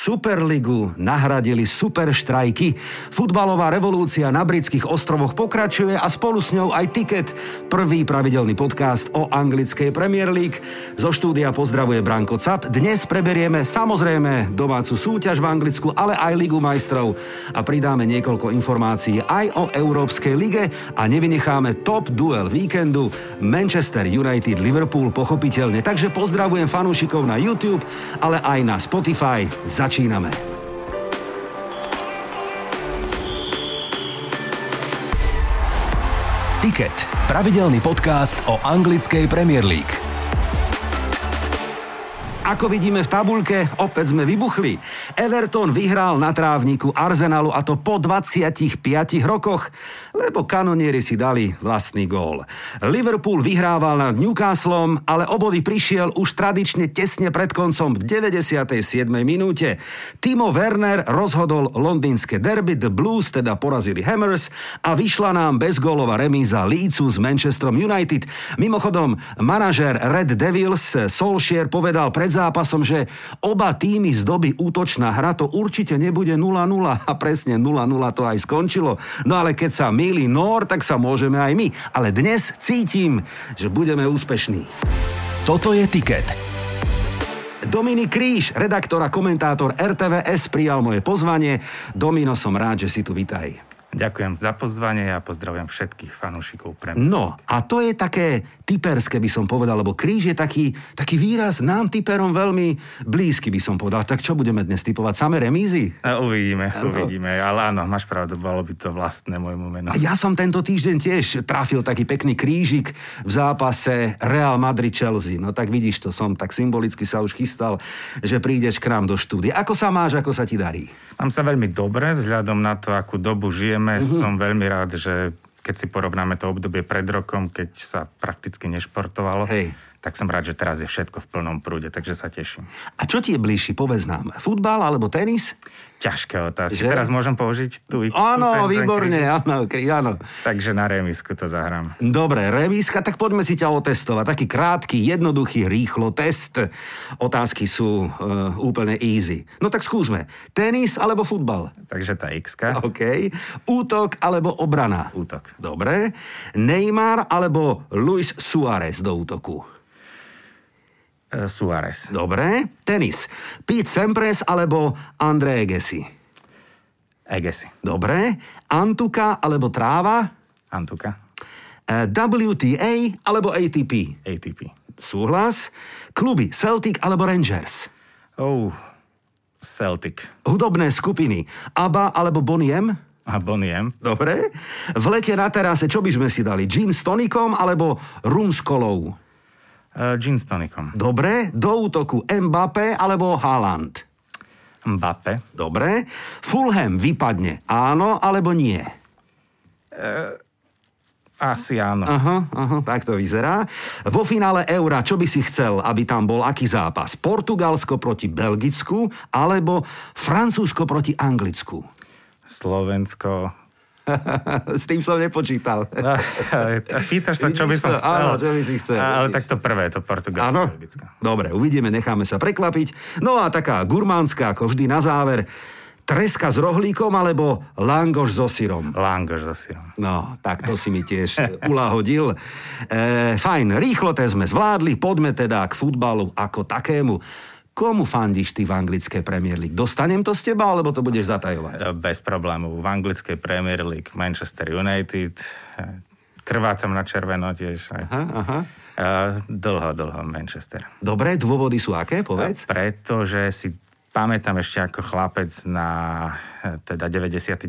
Superligu nahradili superštrajky. Futbalová revolúcia na britských ostrovoch pokračuje a spolu s ňou aj Ticket, prvý pravidelný podcast o anglickej Premier League. Zo štúdia pozdravuje Branko Cap. Dnes preberieme samozrejme domácu súťaž v Anglicku, ale aj Ligu majstrov a pridáme niekoľko informácií aj o Európskej lige a nevynecháme top duel víkendu Manchester United Liverpool pochopiteľne. Takže pozdravujem fanúšikov na YouTube, ale aj na Spotify. Začíname. Ticket. Pravidelný podcast o anglickej Premier League. Ako vidíme v tabulke, opäť sme vybuchli. Everton vyhral na trávniku Arsenalu a to po 25 rokoch, lebo kanonieri si dali vlastný gól. Liverpool vyhrával nad Newcastlom, ale obody prišiel už tradične tesne pred koncom v 97. minúte. Timo Werner rozhodol londýnske derby, The Blues teda porazili Hammers a vyšla nám bezgólová remíza Leedsu s Manchesterom United. Mimochodom, manažer Red Devils Solskjaer povedal pred zápasom, že oba týmy z doby útočná hra to určite nebude 0-0 a presne 0-0 to aj skončilo. No ale keď sa milí Nor, tak sa môžeme aj my. Ale dnes cítim, že budeme úspešní. Toto je tiket. Dominik Kríž, redaktor a komentátor RTVS, prijal moje pozvanie. Domino, som rád, že si tu vitaj. Ďakujem za pozvanie a pozdravujem všetkých fanúšikov pre mňa. No, a to je také typerské, by som povedal, lebo kríž je taký, taký výraz nám typerom veľmi blízky, by som povedal. Tak čo budeme dnes typovať? Samé remízy? A uvidíme, ano. uvidíme. Ale áno, máš pravdu, bolo by to vlastné môjmu meno. Ja som tento týždeň tiež trafil taký pekný krížik v zápase Real Madrid-Chelsea. No tak vidíš to, som tak symbolicky sa už chystal, že prídeš k nám do štúdia. Ako sa máš, ako sa ti darí? Mám sa veľmi dobre, vzhľadom na to, akú dobu žijeme. Uh-huh. Som veľmi rád, že keď si porovnáme to obdobie pred rokom, keď sa prakticky nešportovalo, Hej tak som rád, že teraz je všetko v plnom prúde, takže sa teším. A čo ti je bližší, povedz nám, futbal alebo tenis? Ťažké otázky. Že? Teraz môžem použiť tu. Áno, výborne, áno, áno. Takže na remisku to zahrám. Dobre, remiska, tak poďme si ťa otestovať. Taký krátky, jednoduchý, rýchlo test. Otázky sú uh, úplne easy. No tak skúsme. Tenis alebo futbal? Takže tá x OK. Útok alebo obrana? Útok. Dobre. Neymar alebo Luis Suárez do útoku? E, Suárez. Dobre. Tenis. Pete Sampras alebo André Agassi? Agassi. Dobre. Antuka alebo tráva? Antuka. E, WTA alebo ATP? ATP. Súhlas. Kluby Celtic alebo Rangers? Oh, Celtic. Hudobné skupiny ABBA alebo Boniem? A Boniem. Dobre. V lete na terase čo by sme si dali? Gin s tonikom alebo rum s kolou? Uh, gin s tonikom. Dobre, do útoku Mbappé alebo Haaland? Mbappé. Dobre. Fulham vypadne, áno alebo nie? Uh, asi áno. Aha, aha, tak to vyzerá. Vo finále Eura, čo by si chcel, aby tam bol aký zápas? Portugalsko proti Belgicku alebo Francúzsko proti Anglicku? Slovensko S tým som nepočítal. No, pýtaš sa, čo by som chcel. Áno, čo by si chcel. Ale tak to prvé, to portugalské. Dobre, uvidíme, necháme sa prekvapiť. No a taká gurmánska, ako vždy na záver. Treska s rohlíkom alebo langoš so syrom? Langoš so syrom. No, tak to si mi tiež ulahodil. E, fajn, rýchlo te sme zvládli, poďme teda k futbalu ako takému. Komu fandíš ty v anglickej Premier League? Dostanem to z teba, alebo to budeš zatajovať? E, bez problémov. V anglickej Premier League Manchester United, e, krvácam na červeno tiež. Aha, aha. E, dlho, dlho Manchester. Dobre, dôvody sú aké, povedz? Pretože si pamätám ešte ako chlapec na teda 99.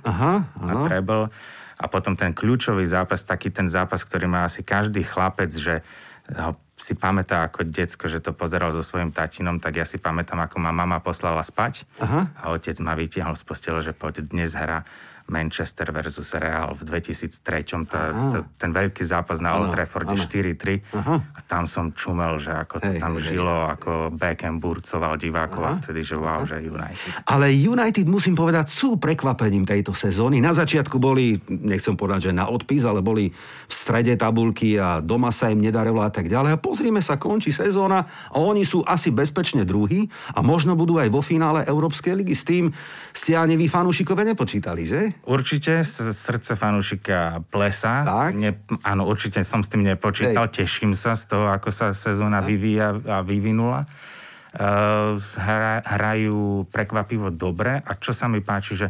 Aha, na treble. A potom ten kľúčový zápas, taký ten zápas, ktorý má asi každý chlapec, že ho si pamätá ako decko, že to pozeral so svojím tatinom, tak ja si pamätám, ako ma mama poslala spať Aha. a otec ma vytiahol z postele, že poď dnes hra Manchester versus Real v 2003. Tá, tá, ten veľký zápas na Old Trafforde 4-3. A tam som čumel, že ako hej, tam hej, žilo, hej. ako Beckham burcoval divákov Aha. a vtedy, že wow, Aha. že United. Ale United, musím povedať, sú prekvapením tejto sezóny. Na začiatku boli, nechcem povedať, že na odpis, ale boli v strede tabulky a doma sa im nedarilo a tak ďalej. A pozrime sa, končí sezóna a oni sú asi bezpečne druhí a možno budú aj vo finále Európskej ligy. S tým ste ani vy fanúšikové nepočítali, že? Určite, srdce fanúšika plesa. Tak? Ne, áno, určite som s tým nepočítal. Hej. Teším sa z toho, ako sa sezóna vyvíja a vyvinula. Uh, hra, hrajú prekvapivo dobre a čo sa mi páči, že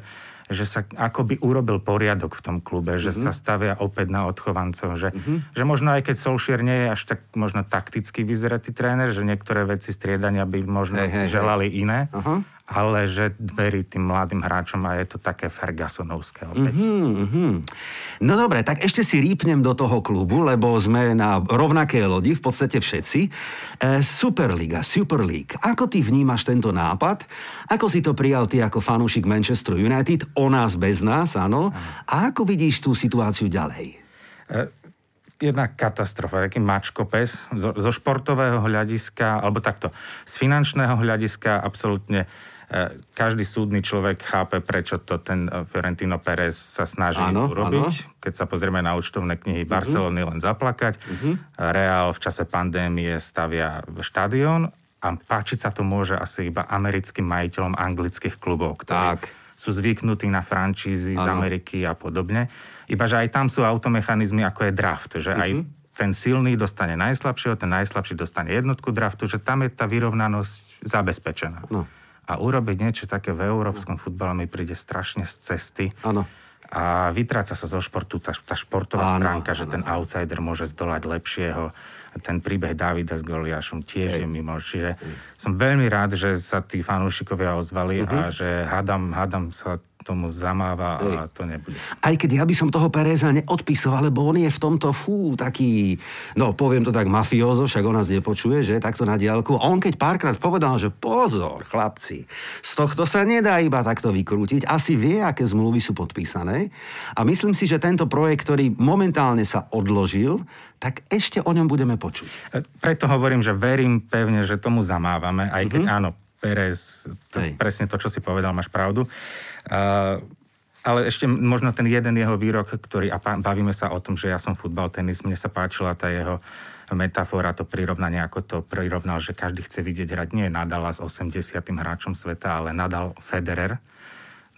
že sa akoby urobil poriadok v tom klube, že mm-hmm. sa stavia opäť na odchovancov, že, mm-hmm. že možno aj keď Solskjaer nie je až tak možno takticky vyzeratý tréner, že niektoré veci striedania by možno hey, hey, želali hey. iné, uh-huh ale že verí tým mladým hráčom a je to také Fergusonovské opäť. Mm-hmm. No dobre, tak ešte si rýpnem do toho klubu, lebo sme na rovnakej lodi, v podstate všetci. E, Superliga, Super League. Ako ty vnímaš tento nápad? Ako si to prijal ty ako fanúšik Manchester United? O nás bez nás, áno. A ako vidíš tú situáciu ďalej? E, jedna katastrofa, taký mačkopes zo, zo športového hľadiska, alebo takto, z finančného hľadiska absolútne každý súdny človek chápe, prečo to ten e, Fiorentino Pérez sa snaží áno, urobiť. Áno. Keď sa pozrieme na účtovné knihy uh-huh. Barcelony, len zaplakať. Uh-huh. Real v čase pandémie stavia štadión a páčiť sa to môže asi iba americkým majiteľom anglických klubov, ktorí tak. sú zvyknutí na francízy z Ameriky a podobne. Iba, že aj tam sú automechanizmy, ako je draft, že uh-huh. aj mhm. ten silný dostane najslabšieho, ten najslabší dostane jednotku draftu, že tam je tá vyrovnanosť zabezpečená. No a urobiť niečo také v európskom futbale mi príde strašne z cesty. Áno. A vytráca sa zo športu tá, tá športová áno, stránka, áno. že ten outsider môže zdolať lepšieho. Ten príbeh Davida s Goliášom tiež Hej. je mimo. Čiže som veľmi rád, že sa tí fanúšikovia ozvali uh-huh. a mhm. že hádam, hádam sa tomu zamáva a to nebude. Aj keď ja by som toho Pereza neodpisoval, lebo on je v tomto fú taký, no poviem to tak mafiozo, však on nás nepočuje, že takto na diálku. On keď párkrát povedal, že pozor, chlapci, z tohto sa nedá iba takto vykrútiť, asi vie, aké zmluvy sú podpísané. A myslím si, že tento projekt, ktorý momentálne sa odložil, tak ešte o ňom budeme počuť. Preto hovorím, že verím pevne, že tomu zamávame, aj keď mm-hmm. áno, Perez, to, presne to, čo si povedal, máš pravdu. Uh, ale ešte možno ten jeden jeho výrok, ktorý, a bavíme sa o tom, že ja som futbal, tenis, mne sa páčila tá jeho metafora, to prirovnanie, ako to prirovnal, že každý chce vidieť hrať nie Nadala s 80. hráčom sveta, ale Nadal Federer.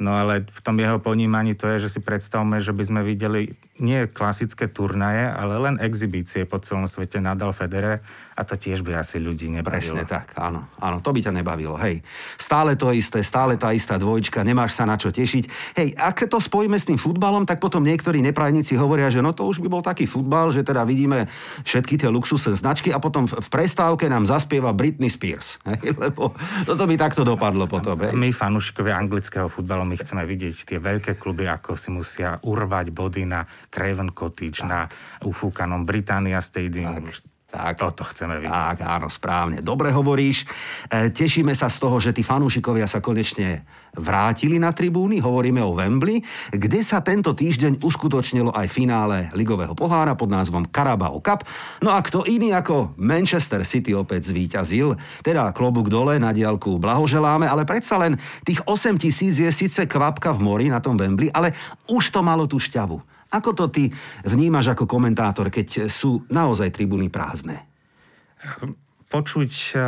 No ale v tom jeho ponímaní to je, že si predstavme, že by sme videli nie klasické turnaje, ale len exibície po celom svete Nadal Federer a to tiež by asi ľudí nebavilo. Presne tak, áno, áno, to by ťa nebavilo, hej. Stále to isté, stále tá istá dvojčka, nemáš sa na čo tešiť. Hej, ak to spojíme s tým futbalom, tak potom niektorí neprajníci hovoria, že no to už by bol taký futbal, že teda vidíme všetky tie luxusné značky a potom v prestávke nám zaspieva Britney Spears. Hej, lebo toto by takto dopadlo potom. Hej. My, fanúšikovia anglického futbalu, my chceme vidieť tie veľké kluby, ako si musia urvať body na Craven Cottage, tak. na ufúkanom Britannia Stadium. Tak tak. Toto chceme vidieť. Tak, áno, správne. Dobre hovoríš. E, tešíme sa z toho, že tí fanúšikovia sa konečne vrátili na tribúny. Hovoríme o Wembley, kde sa tento týždeň uskutočnilo aj finále ligového pohára pod názvom Carabao Cup. No a kto iný ako Manchester City opäť zvíťazil. Teda klobúk dole, na diálku blahoželáme, ale predsa len tých 8 tisíc je síce kvapka v mori na tom Wembley, ale už to malo tú šťavu. Ako to ty vnímaš ako komentátor, keď sú naozaj tribúny prázdne? Počuť, eh,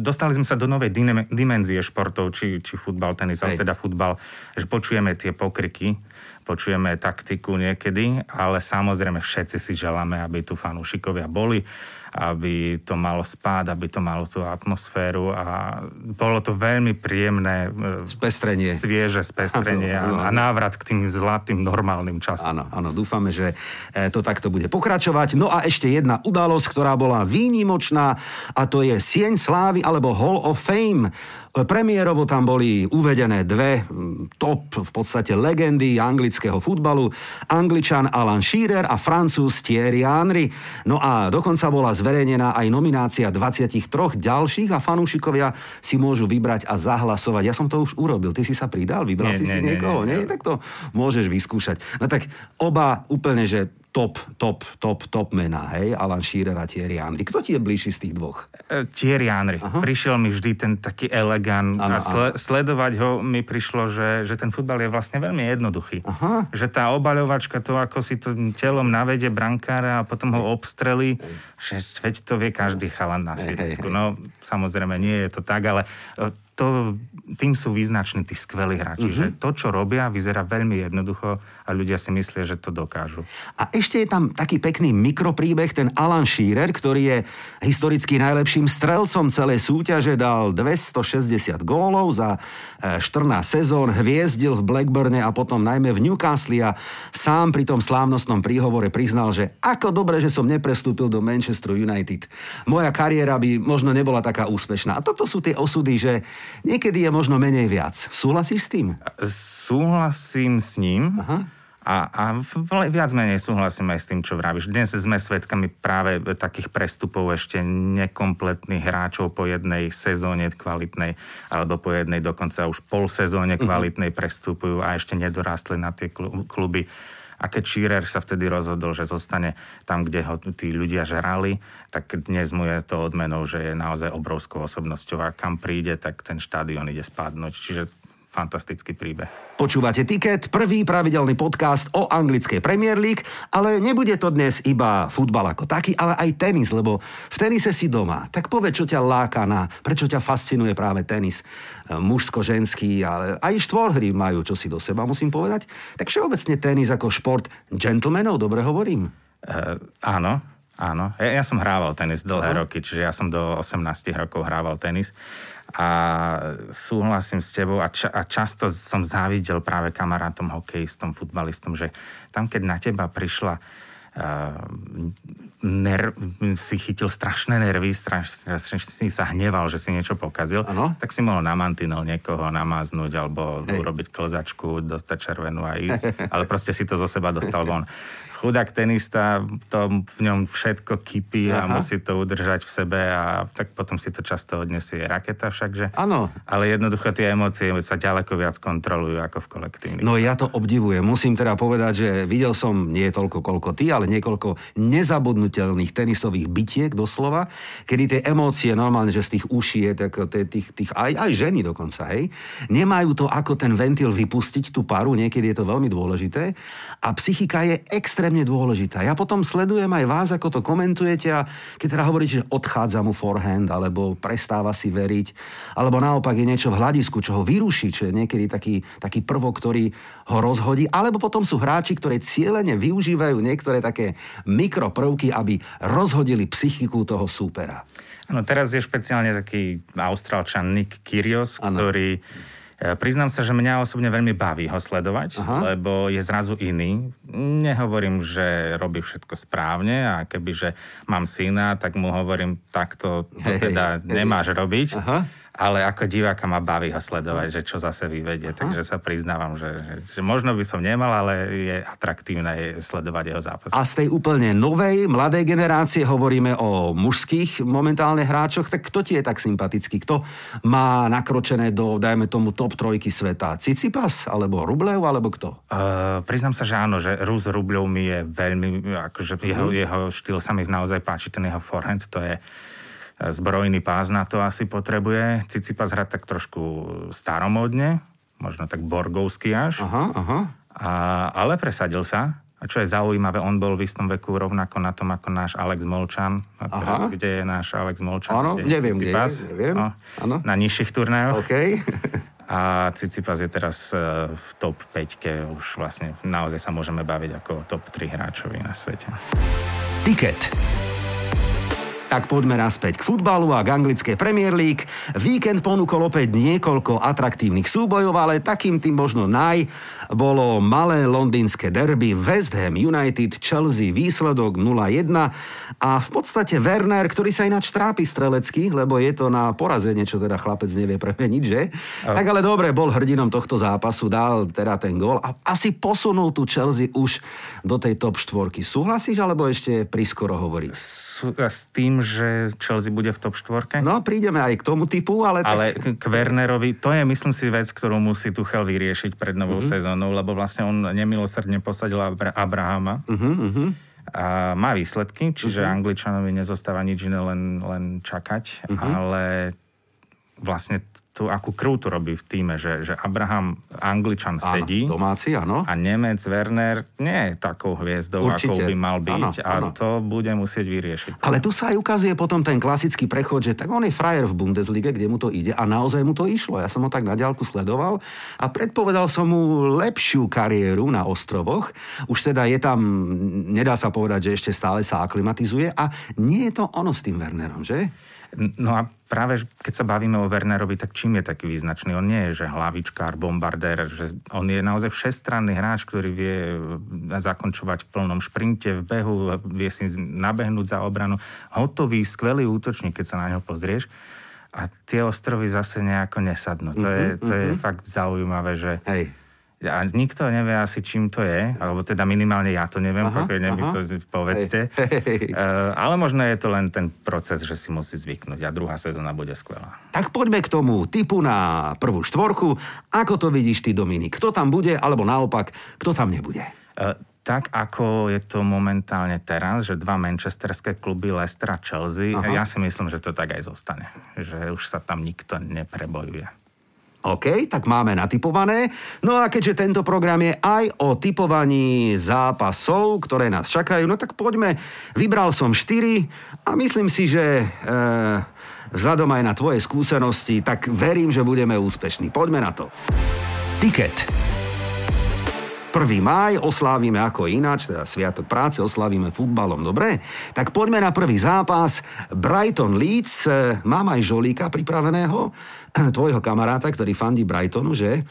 dostali sme sa do novej dimenzie športov, či, či futbal, tenis, ale teda futbal, že počujeme tie pokriky, počujeme taktiku niekedy, ale samozrejme všetci si želáme, aby tu fanúšikovia boli aby to malo spád, aby to malo tú atmosféru a bolo to veľmi príjemné e, spestrenie. svieže spestrenie ano, a, a návrat k tým zlatým normálnym časom. Áno, áno, dúfame, že e, to takto bude pokračovať. No a ešte jedna udalosť, ktorá bola výnimočná a to je Sieň slávy alebo Hall of Fame. Premiérovo tam boli uvedené dve top v podstate legendy anglického futbalu. Angličan Alan Shearer a Francúz Thierry Henry. No a dokonca bola zverejnená aj nominácia 23 ďalších a fanúšikovia si môžu vybrať a zahlasovať. Ja som to už urobil. Ty si sa pridal? Vybral nie, si nie, si niekoho? Nie, nie, nie. nie? Tak to môžeš vyskúšať. No tak oba úplne, že top, top, top, top mená, hej? Alan Shearer a Thierry Henry. Kto ti je bližší z tých dvoch? Uh, Thierry Henry. Aha. Prišiel mi vždy ten taký elegant ano, a sle- sledovať ho mi prišlo, že, že ten futbal je vlastne veľmi jednoduchý. Aha. Že tá obaľovačka, to ako si to telom navede brankára a potom ho obstrelí, že veď to vie každý chalan na sídlisku. No, samozrejme, nie je to tak, ale e, to, tým sú význační tí skvelí hráči, uh-huh. že to, čo robia, vyzerá veľmi jednoducho a ľudia si myslia, že to dokážu. A ešte je tam taký pekný mikropríbeh, ten Alan Shearer, ktorý je historicky najlepším strelcom celej súťaže, dal 260 gólov za 14 e, sezón, hviezdil v Blackburne a potom najmä v Newcastle a sám pri tom slávnostnom príhovore priznal, že ako dobre, že som neprestúpil do Manchester United. Moja kariéra by možno nebola taká úspešná. A toto sú tie osudy, že Niekedy je možno menej viac. Súhlasíš s tým? Súhlasím s ním. Aha. A, a viac menej súhlasím aj s tým, čo vravíš. Dnes sme svedkami práve takých prestupov ešte nekompletných hráčov po jednej sezóne kvalitnej, alebo po jednej dokonca už pol sezóne mhm. kvalitnej prestupujú a ešte nedorástli na tie kluby. A keď Shearer sa vtedy rozhodol, že zostane tam, kde ho tí ľudia žrali, tak dnes mu je to odmenou, že je naozaj obrovskou osobnosťou a kam príde, tak ten štádion ide spadnúť. Čiže fantastický príbeh. Počúvate Ticket, prvý pravidelný podcast o anglickej Premier League, ale nebude to dnes iba futbal ako taký, ale aj tenis, lebo v tenise si doma. Tak povedz, čo ťa láka na, prečo ťa fascinuje práve tenis. E, mužsko-ženský, ale aj štvorhry majú čo si do seba, musím povedať. Tak všeobecne tenis ako šport gentlemanov, dobre hovorím? Uh, áno, áno. Ja, ja som hrával tenis dlhé uh-huh. roky, čiže ja som do 18 rokov hrával tenis a súhlasím s tebou a, ča, a často som závidel práve kamarátom, hokejistom, futbalistom, že tam, keď na teba prišla uh, ner- si chytil strašné nervy, strašne si sa hneval, že si niečo pokazil, ano? tak si mohol na mantinel niekoho namáznúť alebo Hej. urobiť klzačku, dostať červenú a ísť. Ale proste si to zo seba dostal von chudák tenista, to v ňom všetko kypí a musí to udržať v sebe a tak potom si to často odnesie raketa všakže. Áno. Ale jednoducho tie emócie sa ďaleko viac kontrolujú ako v kolektívnych. No ja to obdivujem. Musím teda povedať, že videl som nie toľko koľko ty, ale niekoľko nezabudnutelných tenisových bitiek doslova, kedy tie emócie normálne, že z tých uší je, tak tých, tých, aj, aj ženy dokonca, hej, nemajú to ako ten ventil vypustiť tú paru, niekedy je to veľmi dôležité a psychika je extrémne extrémne dôležitá. Ja potom sledujem aj vás, ako to komentujete a keď teda hovoríte, že odchádza mu forehand, alebo prestáva si veriť, alebo naopak je niečo v hľadisku, čo ho vyruší, čo je niekedy taký, taký prvok, ktorý ho rozhodí, alebo potom sú hráči, ktorí cieľene využívajú niektoré také mikroprvky, aby rozhodili psychiku toho súpera. No teraz je špeciálne taký austrálčan Nick Kyrgios, ano. ktorý priznám sa, že mňa osobne veľmi baví ho sledovať, Aha. lebo je zrazu iný. Nehovorím, že robí všetko správne a keby, že mám syna, tak mu hovorím, takto to hej, teda hej, nemáš hej. robiť. Aha ale ako diváka ma baví ho sledovať, že čo zase vyvedie. Aha. Takže sa priznávam, že, že, že možno by som nemal, ale je atraktívne sledovať jeho zápas. A z tej úplne novej, mladej generácie hovoríme o mužských momentálne hráčoch, tak kto ti je tak sympatický? Kto má nakročené do, dajme tomu, top trojky sveta? Cicipas, alebo Rublev, alebo kto? Uh, priznám sa, že áno, že Rus Rublev mi je veľmi, akože uh-huh. jeho, jeho štýl sa mi naozaj páči, ten jeho forehand, to je zbrojný pás na to asi potrebuje. Cicipas hrať tak trošku staromódne, možno tak borgovsky až. Aha, aha. A, ale presadil sa. A čo je zaujímavé, on bol v istom veku rovnako na tom ako náš Alex Molčan. Aha. Kde je náš Alex Molčan? Áno, neviem, Cicipas, kde je, neviem. No, Na nižších turnajoch. Okay. A Cicipas je teraz e, v top 5 už vlastne naozaj sa môžeme baviť ako top 3 hráčovi na svete. Ticket. Tak poďme naspäť k futbalu a k anglickej Premier League. Víkend ponúkol opäť niekoľko atraktívnych súbojov, ale takým tým možno naj bolo malé londýnske derby West Ham United Chelsea výsledok 0-1 a v podstate Werner, ktorý sa ináč trápi strelecky, lebo je to na porazenie, čo teda chlapec nevie premeniť, že? A... Tak ale dobre, bol hrdinom tohto zápasu, dal teda ten gól a asi posunul tu Chelsea už do tej top štvorky. Súhlasíš, alebo ešte priskoro hovoriť? s tým, že Chelsea bude v top 4? No, prídeme aj k tomu typu, ale... Ale tak... k Wernerovi, to je myslím si vec, ktorú musí Tuchel vyriešiť pred novou uh-huh. sezónou, lebo vlastne on nemilosrdne posadil Abra- Abrahama. Uh-huh, uh-huh. A má výsledky, čiže uh-huh. Angličanovi nezostáva nič iné, len, len čakať, uh-huh. ale vlastne tú, akú krv tu robí v týme, že, že Abraham Angličan áno, sedí. Domáci, áno. A Nemec Werner nie je takou hviezdou, Určite. akou by mal byť. Áno, áno. A to bude musieť vyriešiť. Ale tu sa aj ukazuje potom ten klasický prechod, že tak on je frajer v Bundeslige, kde mu to ide a naozaj mu to išlo. Ja som ho tak na diálku sledoval a predpovedal som mu lepšiu kariéru na ostrovoch. Už teda je tam, nedá sa povedať, že ešte stále sa aklimatizuje a nie je to ono s tým Wernerom, že? No a práve keď sa bavíme o Wernerovi, tak čím je taký význačný? On nie je, že hlavičkár, bombardér, že on je naozaj všestranný hráč, ktorý vie zakončovať v plnom šprinte, v behu, vie si nabehnúť za obranu. Hotový, skvelý útočník, keď sa na ňo pozrieš. A tie ostrovy zase nejako nesadnú. To je, to je mm-hmm. fakt zaujímavé, že Hej a nikto nevie asi, čím to je, alebo teda minimálne ja to neviem, aha, mi to povedzte. Hej, hej. Uh, ale možno je to len ten proces, že si musí zvyknúť a druhá sezóna bude skvelá. Tak poďme k tomu typu na prvú štvorku. Ako to vidíš ty, Dominik? Kto tam bude, alebo naopak, kto tam nebude? Uh, tak ako je to momentálne teraz, že dva manchesterské kluby Leicester a Chelsea, Aha. ja si myslím, že to tak aj zostane. Že už sa tam nikto neprebojuje. OK, tak máme natypované. No a keďže tento program je aj o typovaní zápasov, ktoré nás čakajú, no tak poďme. Vybral som 4 a myslím si, že e, vzhľadom aj na tvoje skúsenosti, tak verím, že budeme úspešní. Poďme na to. Ticket. 1. máj oslávime ako ináč, teda Sviatok práce, oslávime futbalom, dobre? Tak poďme na prvý zápas. Brighton Leeds, mám aj žolíka pripraveného, tvojho kamaráta, ktorý fandí Brightonu, že?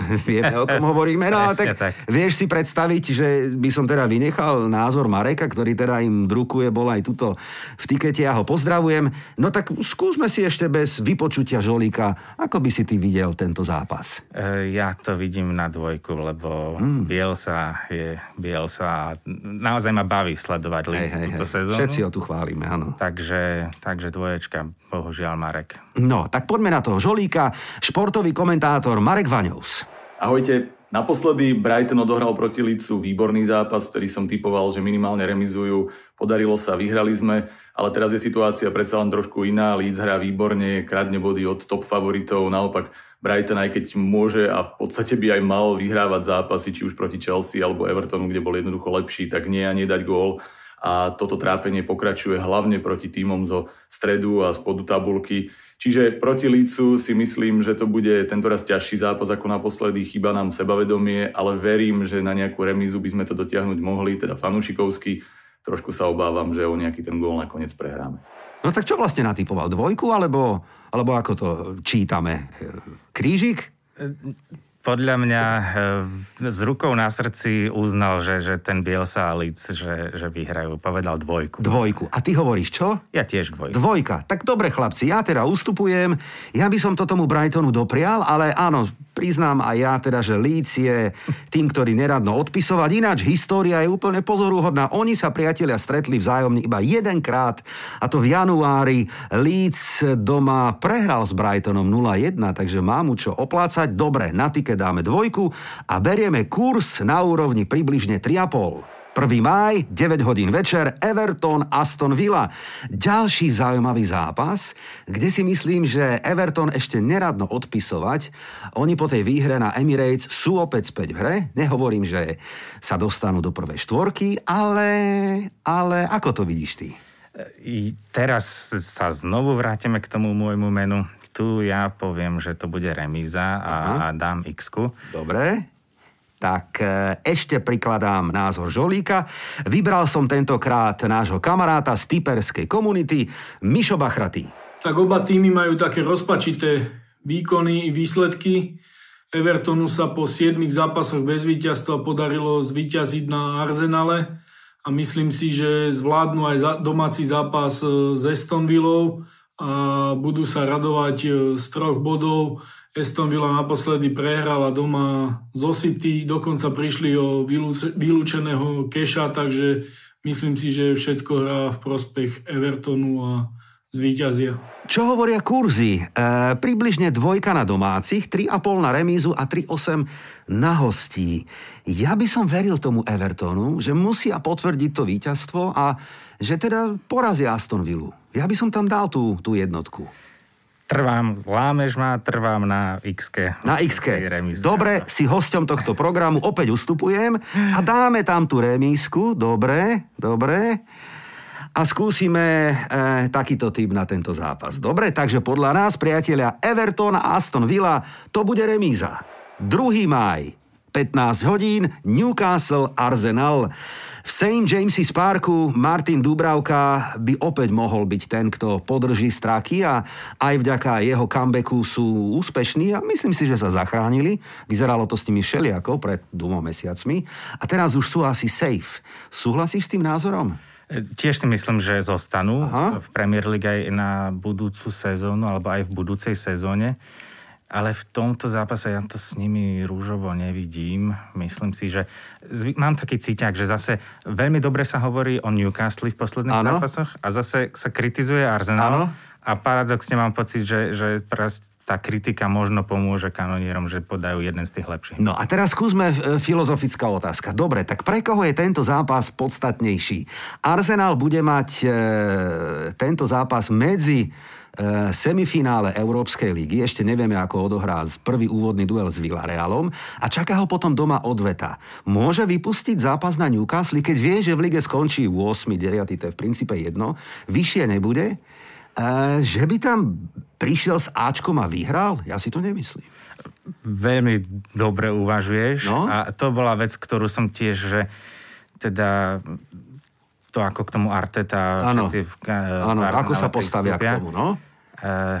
Vieme, o kom hovoríme. No, tak, tak vieš si predstaviť, že by som teda vynechal názor Mareka, ktorý teda im drukuje, bol aj tuto v tikete, ja ho pozdravujem. No tak skúsme si ešte bez vypočutia Žolíka, ako by si ty videl tento zápas? E, ja to vidím na dvojku, lebo hmm. Bielsa je Bielsa a naozaj ma baví sledovať Leeds hej, hej, túto hej. sezónu. Všetci ho tu chválime, áno. Takže, takže dvoječka, bohužiaľ Marek. No, tak poďme na toho Žolíka. Športový komentátor Marek Vaňovs. Ahojte. Naposledy Brighton odohral proti Lícu výborný zápas, ktorý som typoval, že minimálne remizujú. Podarilo sa, vyhrali sme, ale teraz je situácia predsa len trošku iná. Leeds hrá výborne, kradne body od top favoritov. Naopak Brighton, aj keď môže a v podstate by aj mal vyhrávať zápasy, či už proti Chelsea alebo Evertonu, kde bol jednoducho lepší, tak nie a nedať gól a toto trápenie pokračuje hlavne proti týmom zo stredu a spodu tabulky. Čiže proti Lícu si myslím, že to bude tentoraz ťažší zápas ako naposledy, chyba nám sebavedomie, ale verím, že na nejakú remízu by sme to dotiahnuť mohli, teda fanúšikovsky. Trošku sa obávam, že o nejaký ten gól nakoniec prehráme. No tak čo vlastne natypoval? Dvojku, alebo, alebo ako to čítame? Krížik? podľa mňa eh, s rukou na srdci uznal, že, že ten Bielsa a Leeds, že, že vyhrajú. Povedal dvojku. Dvojku. A ty hovoríš čo? Ja tiež dvojku. Dvojka. Tak dobre, chlapci, ja teda ustupujem. Ja by som to tomu Brightonu doprial, ale áno, priznám aj ja teda, že Leeds je tým, ktorý neradno odpisovať. Ináč história je úplne pozorúhodná. Oni sa priatelia stretli vzájomne iba jedenkrát a to v januári Leeds doma prehral s Brightonom 0-1, takže mám mu čo oplácať. Dobre, na tike dáme dvojku a berieme kurz na úrovni približne 3,5. 1. máj, 9 hodín večer, Everton, Aston Villa. Ďalší zaujímavý zápas, kde si myslím, že Everton ešte neradno odpisovať. Oni po tej výhre na Emirates sú opäť späť v hre. Nehovorím, že sa dostanú do prvej štvorky, ale, ale ako to vidíš ty? I teraz sa znovu vrátime k tomu môjmu menu. Tu ja poviem, že to bude remíza a, a dám x Dobre. Tak e, ešte prikladám názor Žolíka. Vybral som tentokrát nášho kamaráta z typerskej komunity, Mišo Bachratý. Tak oba týmy majú také rozpačité výkony i výsledky. Evertonu sa po 7 zápasoch bez víťazstva podarilo zvíťaziť na Arsenale a myslím si, že zvládnu aj domáci zápas e, s Estonvillou a budú sa radovať e, z troch bodov Aston Villa naposledy prehrala doma zo City, dokonca prišli o vylúčeného Keša, takže myslím si, že všetko hrá v prospech Evertonu a zvíťazia. Čo hovoria kurzy? E, približne dvojka na domácich, 3,5 na remízu a 3,8 na hostí. Ja by som veril tomu Evertonu, že musia potvrdiť to víťazstvo a že teda porazia Aston Villu. Ja by som tam dal tú, tú jednotku. Trvám, lámež má, trvám na x Na x Dobre, si hosťom tohto programu, opäť ustupujem a dáme tam tú remísku, dobre, dobre. A skúsime e, takýto typ na tento zápas. Dobre, takže podľa nás, priatelia, Everton a Aston Villa, to bude remíza. 2. máj, 15 hodín, Newcastle Arsenal. V St. James's Parku Martin Dubravka by opäť mohol byť ten, kto podrží straky a aj vďaka jeho comebacku sú úspešní a myslím si, že sa zachránili. Vyzeralo to s nimi všeliako pred dvoma mesiacmi a teraz už sú asi safe. Súhlasíš s tým názorom? Tiež si myslím, že zostanú Aha. v Premier League aj na budúcu sezónu alebo aj v budúcej sezóne ale v tomto zápase ja to s nimi rúžovo nevidím. Myslím si, že zvy, mám taký cíťak, že zase veľmi dobre sa hovorí o Newcastle v posledných ano. zápasoch a zase sa kritizuje Arsenal. Ano. A paradoxne mám pocit, že, že tá kritika možno pomôže kanonierom, že podajú jeden z tých lepších. No a teraz skúsme e, filozofická otázka. Dobre, tak pre koho je tento zápas podstatnejší? Arsenal bude mať e, tento zápas medzi E, semifinále Európskej ligy, ešte nevieme, ako odohrá prvý úvodný duel s Villarealom a čaká ho potom doma odveta. Môže vypustiť zápas na Newcastle, keď vie, že v lige skončí 8, 9, to je v princípe jedno, vyššie nebude, že by tam prišiel s Ačkom a vyhral? Ja si to nemyslím. Veľmi dobre uvažuješ no? a to bola vec, ktorú som tiež, že teda to ako k tomu Arteta ano. všetci v, ano, ako sa postavia k tomu, no? Uh,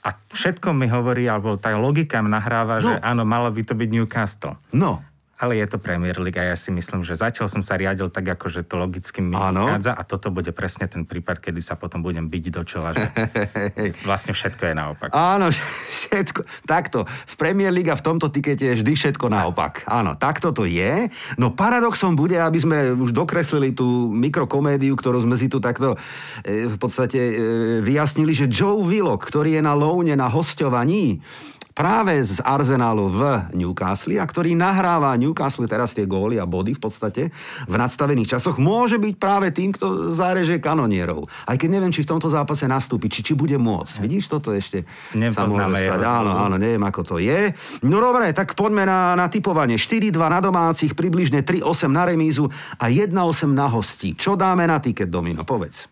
a všetko mi hovorí, alebo tá logika mi nahráva, no. že áno, malo by to byť Newcastle. No ale je to Premier League a ja si myslím, že zatiaľ som sa riadil tak, ako že to logicky mi vychádza a toto bude presne ten prípad, kedy sa potom budem byť do čela, že vlastne všetko je naopak. Áno, všetko. Takto. V Premier League a v tomto tikete je vždy všetko naopak. Áno, takto to je. No paradoxom bude, aby sme už dokreslili tú mikrokomédiu, ktorú sme si tu takto e, v podstate e, vyjasnili, že Joe Willock, ktorý je na loune na hostovaní, práve z Arsenalu v Newcastle a ktorý nahráva Newcastle teraz tie góly a body v podstate v nadstavených časoch, môže byť práve tým, kto zareže kanonierov. Aj keď neviem, či v tomto zápase nastúpi, či, či bude môcť. Vidíš, toto ešte sa môže stať. Áno, áno, neviem, ako to je. No dobre, tak poďme na, na typovanie. 4-2 na domácich, približne 3-8 na remízu a 1-8 na hostí. Čo dáme na tiket, Domino? Povedz.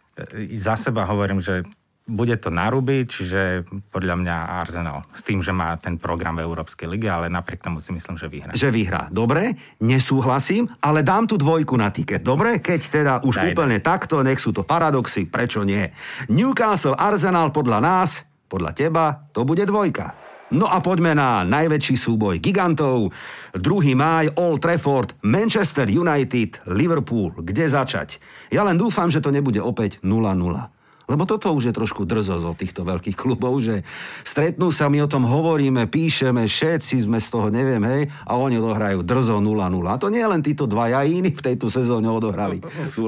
Za seba hovorím, že bude to na ruby, čiže podľa mňa Arsenal. S tým, že má ten program v Európskej lige, ale napriek tomu si myslím, že vyhrá. Že vyhrá. Dobre, nesúhlasím, ale dám tu dvojku na tiket. Dobre, keď teda už Daj, úplne takto, nech sú to paradoxy, prečo nie? Newcastle Arsenal podľa nás, podľa teba, to bude dvojka. No a poďme na najväčší súboj gigantov. 2. máj, Old Trafford, Manchester United, Liverpool. Kde začať? Ja len dúfam, že to nebude opäť 0-0. Lebo toto už je trošku drzosť od týchto veľkých klubov, že stretnú sa, my o tom hovoríme, píšeme, všetci sme z toho, neviem, hej, a oni odohrajú drzo 0-0. A to nie len títo dvaja iní v tejto sezóne odohrali 0-0.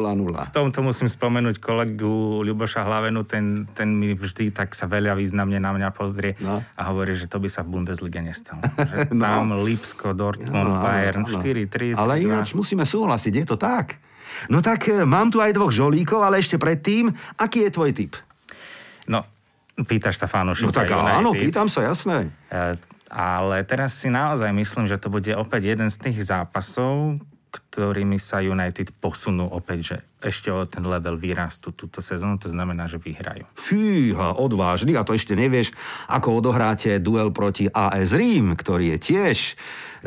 V tomto musím spomenúť kolegu Ľuboša Hlavenu, ten, ten mi vždy tak sa veľa významne na mňa pozrie no. a hovorí, že to by sa v Bundeslige nestalo. Že no. Tam Lipsko, Dortmund, no, Bayern, 4-3. Ale ináč musíme súhlasiť, je to tak. No tak e, mám tu aj dvoch žolíkov, ale ešte predtým, aký je tvoj typ? No, pýtaš sa fanúšika No tak United. áno, pýtam sa, jasné. E, ale teraz si naozaj myslím, že to bude opäť jeden z tých zápasov, ktorými sa United posunú opäť, že ešte o ten level vyrastú túto sezónu, to znamená, že vyhrajú. Fíha, odvážny a to ešte nevieš, ako odohráte duel proti AS Rím, ktorý je tiež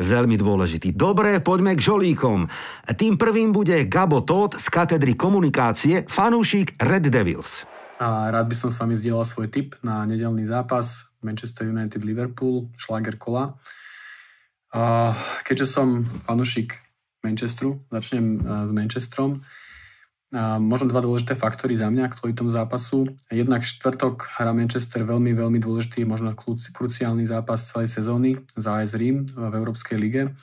veľmi dôležitý. Dobre, poďme k žolíkom. Tým prvým bude Gabo Todd z katedry komunikácie, fanúšik Red Devils. A rád by som s vami zdieľal svoj tip na nedelný zápas Manchester United Liverpool, šlager kola. A keďže som fanúšik Manchesteru, začnem s Manchesterom. Možno dva dôležité faktory za mňa kvôli tomu zápasu. Jednak štvrtok hrá Manchester veľmi, veľmi dôležitý, možno kruciálny zápas celej sezóny za AS Rím v Európskej lige.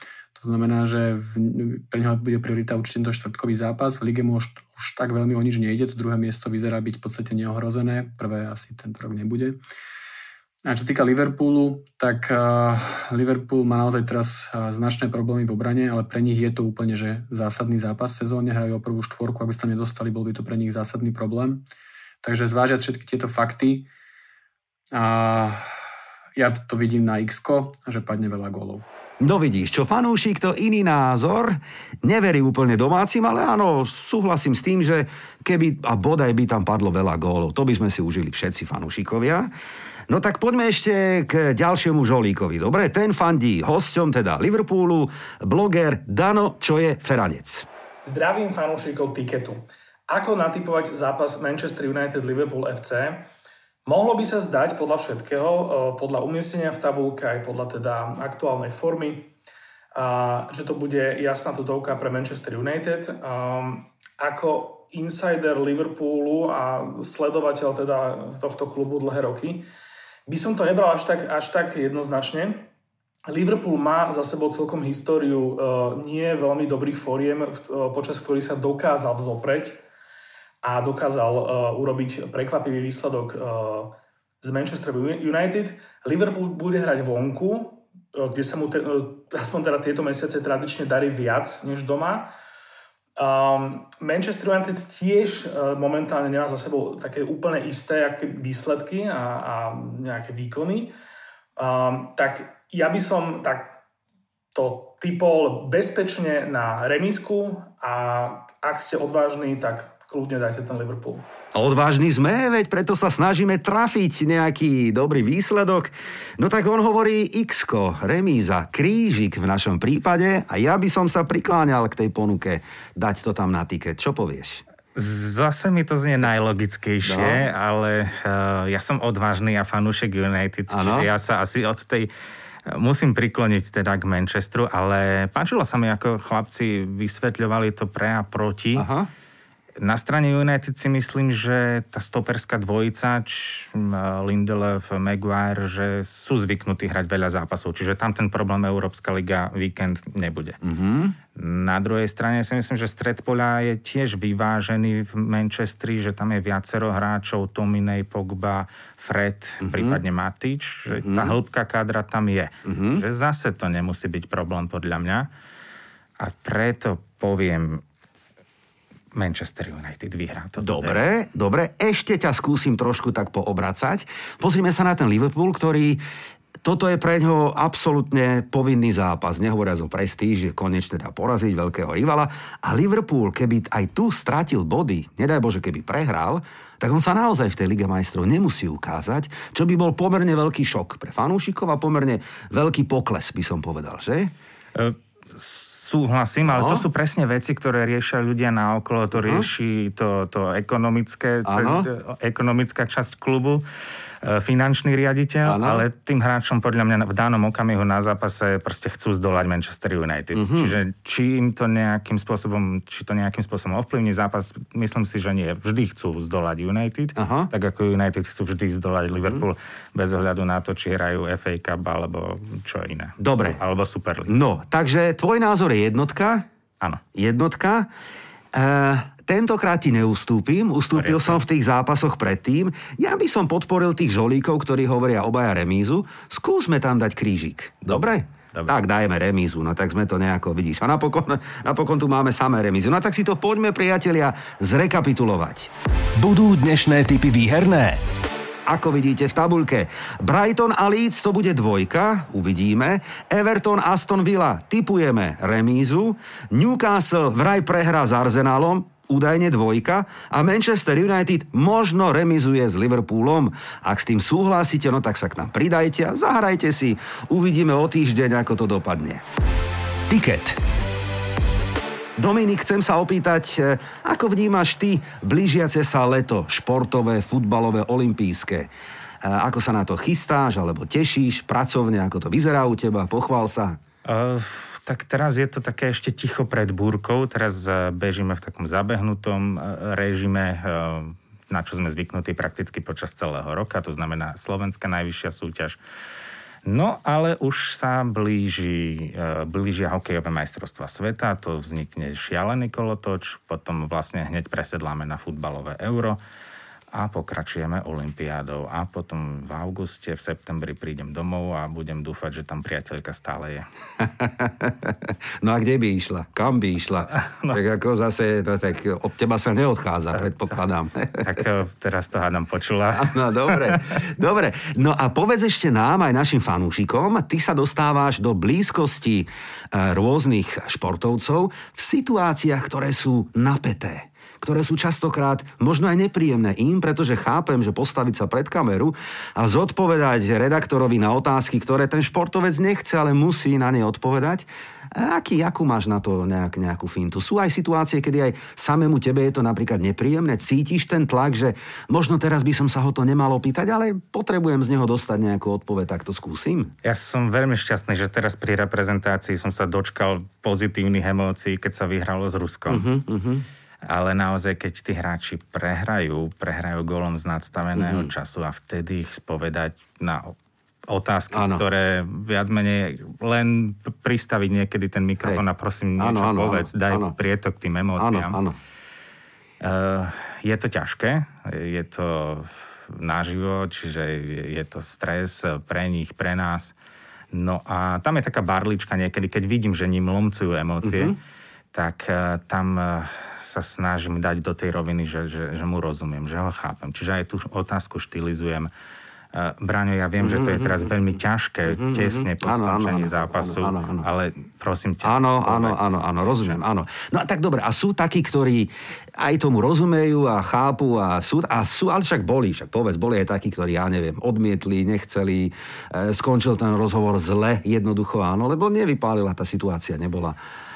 To znamená, že v, pre neho bude priorita určite to štvrtkový zápas. V lige mu už, už tak veľmi o nič nejde. To druhé miesto vyzerá byť v podstate neohrozené. Prvé asi ten rok nebude. A čo týka Liverpoolu, tak uh, Liverpool má naozaj teraz uh, značné problémy v obrane, ale pre nich je to úplne že zásadný zápas v sezóne, hrajú o prvú štvorku, aby sa nedostali, bol by to pre nich zásadný problém. Takže zvážiať všetky tieto fakty a ja to vidím na x že padne veľa gólov. No vidíš, čo fanúšik, to iný názor. Neverí úplne domácim, ale áno, súhlasím s tým, že keby, a bodaj by tam padlo veľa gólov, to by sme si užili všetci fanúšikovia. No tak poďme ešte k ďalšiemu žolíkovi. Dobre, ten fandí hosťom teda Liverpoolu, bloger Dano, čo je Feranec. Zdravím fanúšikov Tiketu. Ako natypovať zápas Manchester United Liverpool FC? Mohlo by sa zdať podľa všetkého, e, podľa umiestnenia v tabulke, aj podľa teda aktuálnej formy, že to bude jasná tutovka pre Manchester United. Ako insider Liverpoolu a sledovateľ teda tohto klubu dlhé roky, by som to nebral až tak, až tak jednoznačne. Liverpool má za sebou celkom históriu uh, nie veľmi dobrých fóriem, počas ktorých sa dokázal vzopreť a dokázal uh, urobiť prekvapivý výsledok uh, z Manchester United. Liverpool bude hrať vonku, uh, kde sa mu te, uh, aspoň teda tieto mesiace tradične darí viac než doma. Um, Manchester United tiež uh, momentálne nemá za sebou také úplne isté výsledky a, a nejaké výkony. Um, tak ja by som tak to typol bezpečne na remisku a ak ste odvážni, tak kľudne dajte ten Liverpool. Odvážni sme, veď preto sa snažíme trafiť nejaký dobrý výsledok. No tak on hovorí x remíza, krížik v našom prípade a ja by som sa prikláňal k tej ponuke dať to tam na tiket. Čo povieš? Zase mi to znie najlogickejšie, no. ale uh, ja som odvážny a fanúšek United, ano. čiže ja sa asi od tej musím prikloniť teda k Manchesteru, ale páčilo sa mi, ako chlapci vysvetľovali to pre a proti. Aha na strane United si myslím, že tá stoperská dvojica, č, Lindelöf, Maguire, že sú zvyknutí hrať veľa zápasov, čiže tam ten problém Európska liga víkend nebude. Mm-hmm. Na druhej strane si myslím, že stred poľa je tiež vyvážený v Manchestri, že tam je viacero hráčov, Tominej, Pogba, Fred, mm-hmm. prípadne Matič, že mm-hmm. tá hĺbka kádra tam je. Mm-hmm. Že zase to nemusí byť problém podľa mňa. A preto poviem, Manchester United vyhrá. To dobre, der. dobre. Ešte ťa skúsim trošku tak poobracať. Pozrime sa na ten Liverpool, ktorý toto je pre ňo absolútne povinný zápas. Nehovoriac o prestíži, konečne dá poraziť veľkého rivala. A Liverpool, keby aj tu stratil body, nedaj Bože, keby prehral, tak on sa naozaj v tej Lige majstrov nemusí ukázať, čo by bol pomerne veľký šok pre fanúšikov a pomerne veľký pokles, by som povedal, že? Uh Súhlasím, ale no. to sú presne veci, ktoré riešia ľudia na okolo, to uh-huh. rieši to, to ekonomické, ekonomická časť klubu. E, finančný riaditeľ, ano. ale tým hráčom podľa mňa v danom okamihu na zápase proste chcú zdolať Manchester United. Uh-huh. Čiže či im to nejakým spôsobom, či to nejakým spôsobom ovplyvní zápas, myslím si, že nie. Vždy chcú zdolať United, uh-huh. tak ako United chcú vždy zdolať uh-huh. Liverpool bez ohľadu na to, či hrajú FA Cup alebo čo iné. Dobre. Alebo Super League. No, takže tvoj názor je jednotka? Áno. Jednotka. Uh, Tentokrát ti neustúpim, ustúpil som v tých zápasoch predtým. Ja by som podporil tých žolíkov, ktorí hovoria obaja remízu. Skúsme tam dať krížik. Dobre? Dobre. Tak dajme remízu, no tak sme to nejako, vidíš. A napokon, napokon tu máme samé remízu. No tak si to poďme, priatelia, zrekapitulovať. Budú dnešné typy výherné? Ako vidíte v tabulke. Brighton a Leeds to bude dvojka, uvidíme. Everton Aston Villa typujeme remízu. Newcastle vraj prehrá s Arsenalom, údajne dvojka a Manchester United možno remizuje s Liverpoolom. Ak s tým súhlasíte, no tak sa k nám pridajte a zahrajte si. Uvidíme o týždeň, ako to dopadne. Tiket. Dominik, chcem sa opýtať, e, ako vnímaš ty blížiace sa leto, športové, futbalové, olympijské? E, ako sa na to chystáš, alebo tešíš pracovne, ako to vyzerá u teba? Pochvál sa. Uh, tak teraz je to také ešte ticho pred búrkou. Teraz bežíme v takom zabehnutom režime, na čo sme zvyknutí prakticky počas celého roka. To znamená Slovenská najvyššia súťaž No ale už sa blíži, e, blížia hokejové majstrovstva sveta, to vznikne šialený kolotoč, potom vlastne hneď presedláme na futbalové euro a pokračujeme olympiádou. A potom v auguste, v septembri prídem domov a budem dúfať, že tam priateľka stále je. no a kde by išla? Kam by išla? No. Tak ako zase, no, tak od teba sa neodchádza, predpokladám. tak e, teraz to hádam počula. No dobre, dobre. No a povedz ešte nám, aj našim fanúšikom, ty sa dostávaš do blízkosti e, rôznych športovcov v situáciách, ktoré sú napeté ktoré sú častokrát možno aj nepríjemné im, pretože chápem, že postaviť sa pred kameru a zodpovedať redaktorovi na otázky, ktoré ten športovec nechce, ale musí na ne odpovedať, Aký, akú máš na to nejak, nejakú fintu? Sú aj situácie, kedy aj samému tebe je to napríklad nepríjemné, cítiš ten tlak, že možno teraz by som sa ho to nemal opýtať, ale potrebujem z neho dostať nejakú odpoveď, tak to skúsim. Ja som veľmi šťastný, že teraz pri reprezentácii som sa dočkal pozitívnych emócií, keď sa vyhralo s Ruskom. Uh-huh, uh-huh ale naozaj, keď tí hráči prehrajú, prehrajú golom z nadstaveného mm-hmm. času a vtedy ich spovedať na otázky, ano. ktoré viac menej len pristaviť niekedy ten mikrofón a prosím niečo ano, povedz, ano, daj ano. prietok tým emóciám. Ano, ano. Uh, je to ťažké, je to naživo, čiže je to stres pre nich, pre nás. No a tam je taká barlička niekedy, keď vidím, že ním lomcujú emócie, mm-hmm. tak uh, tam uh, sa snažím dať do tej roviny, že, že, že mu rozumiem, že ho chápem. Čiže aj tú otázku štilizujem. Uh, Braňo, ja viem, že to je mhm, teraz mhm, veľmi mhm. ťažké, mm-hmm, tesne po skončení zápasu, áno, áno, ale prosím ťa. Áno, áno, áno, áno, rozumiem, áno. No a tak dobre, a sú takí, ktorí aj tomu rozumejú a chápu a sú, a sú ale však boli, však povedz, boli aj takí, ktorí, ja neviem, odmietli, nechceli, e, skončil ten rozhovor zle, jednoducho áno, lebo nevypálila tá situácia, nebola Eh,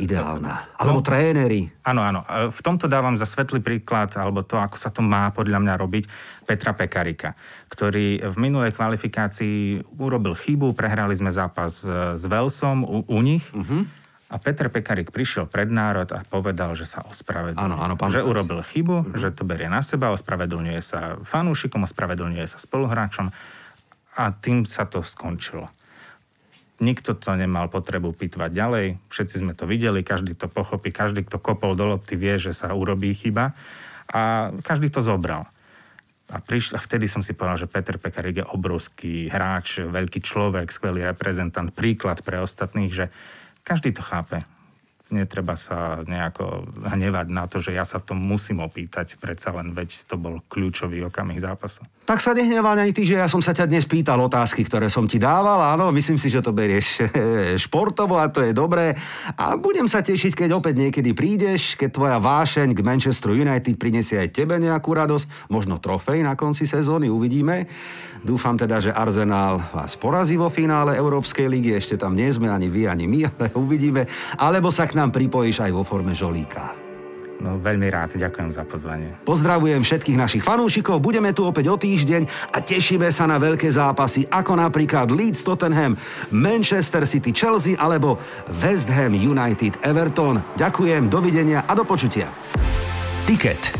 ideálna. Alebo no, tréneri. Áno, áno. Eh, v tomto dávam za svetlý príklad, alebo to, ako sa to má podľa mňa robiť, Petra Pekarika, ktorý v minulej kvalifikácii urobil chybu, prehrali sme zápas s Velsom u, u nich. Uh-huh. A Peter Pekarik prišiel pred národ a povedal, že sa ospravedlňuje. Áno, áno, že urobil chybu, uh-huh. že to berie na seba, ospravedlňuje sa fanúšikom, ospravedlňuje sa spoluhráčom a tým sa to skončilo. Nikto to nemal potrebu pitvať ďalej, všetci sme to videli, každý to pochopí, každý, kto kopol do lopty, vie, že sa urobí chyba. A každý to zobral. A, prišla, a vtedy som si povedal, že Peter Pekarik je obrovský hráč, veľký človek, skvelý reprezentant, príklad pre ostatných, že každý to chápe netreba sa nejako hnevať na to, že ja sa to musím opýtať, predsa len veď to bol kľúčový okamih zápasu. Tak sa nehneval ani ty, že ja som sa ťa dnes pýtal otázky, ktoré som ti dával. Áno, myslím si, že to berieš športovo a to je dobré. A budem sa tešiť, keď opäť niekedy prídeš, keď tvoja vášeň k Manchester United prinesie aj tebe nejakú radosť, možno trofej na konci sezóny, uvidíme. Dúfam teda, že Arsenal vás porazí vo finále Európskej ligy, ešte tam nie sme ani vy, ani my, ale uvidíme. Alebo sa k nám pripojíš aj vo forme žolíka. No veľmi rád, ďakujem za pozvanie. Pozdravujem všetkých našich fanúšikov, budeme tu opäť o týždeň a tešíme sa na veľké zápasy, ako napríklad Leeds Tottenham, Manchester City Chelsea alebo West Ham United Everton. Ďakujem, dovidenia a do počutia. Ticket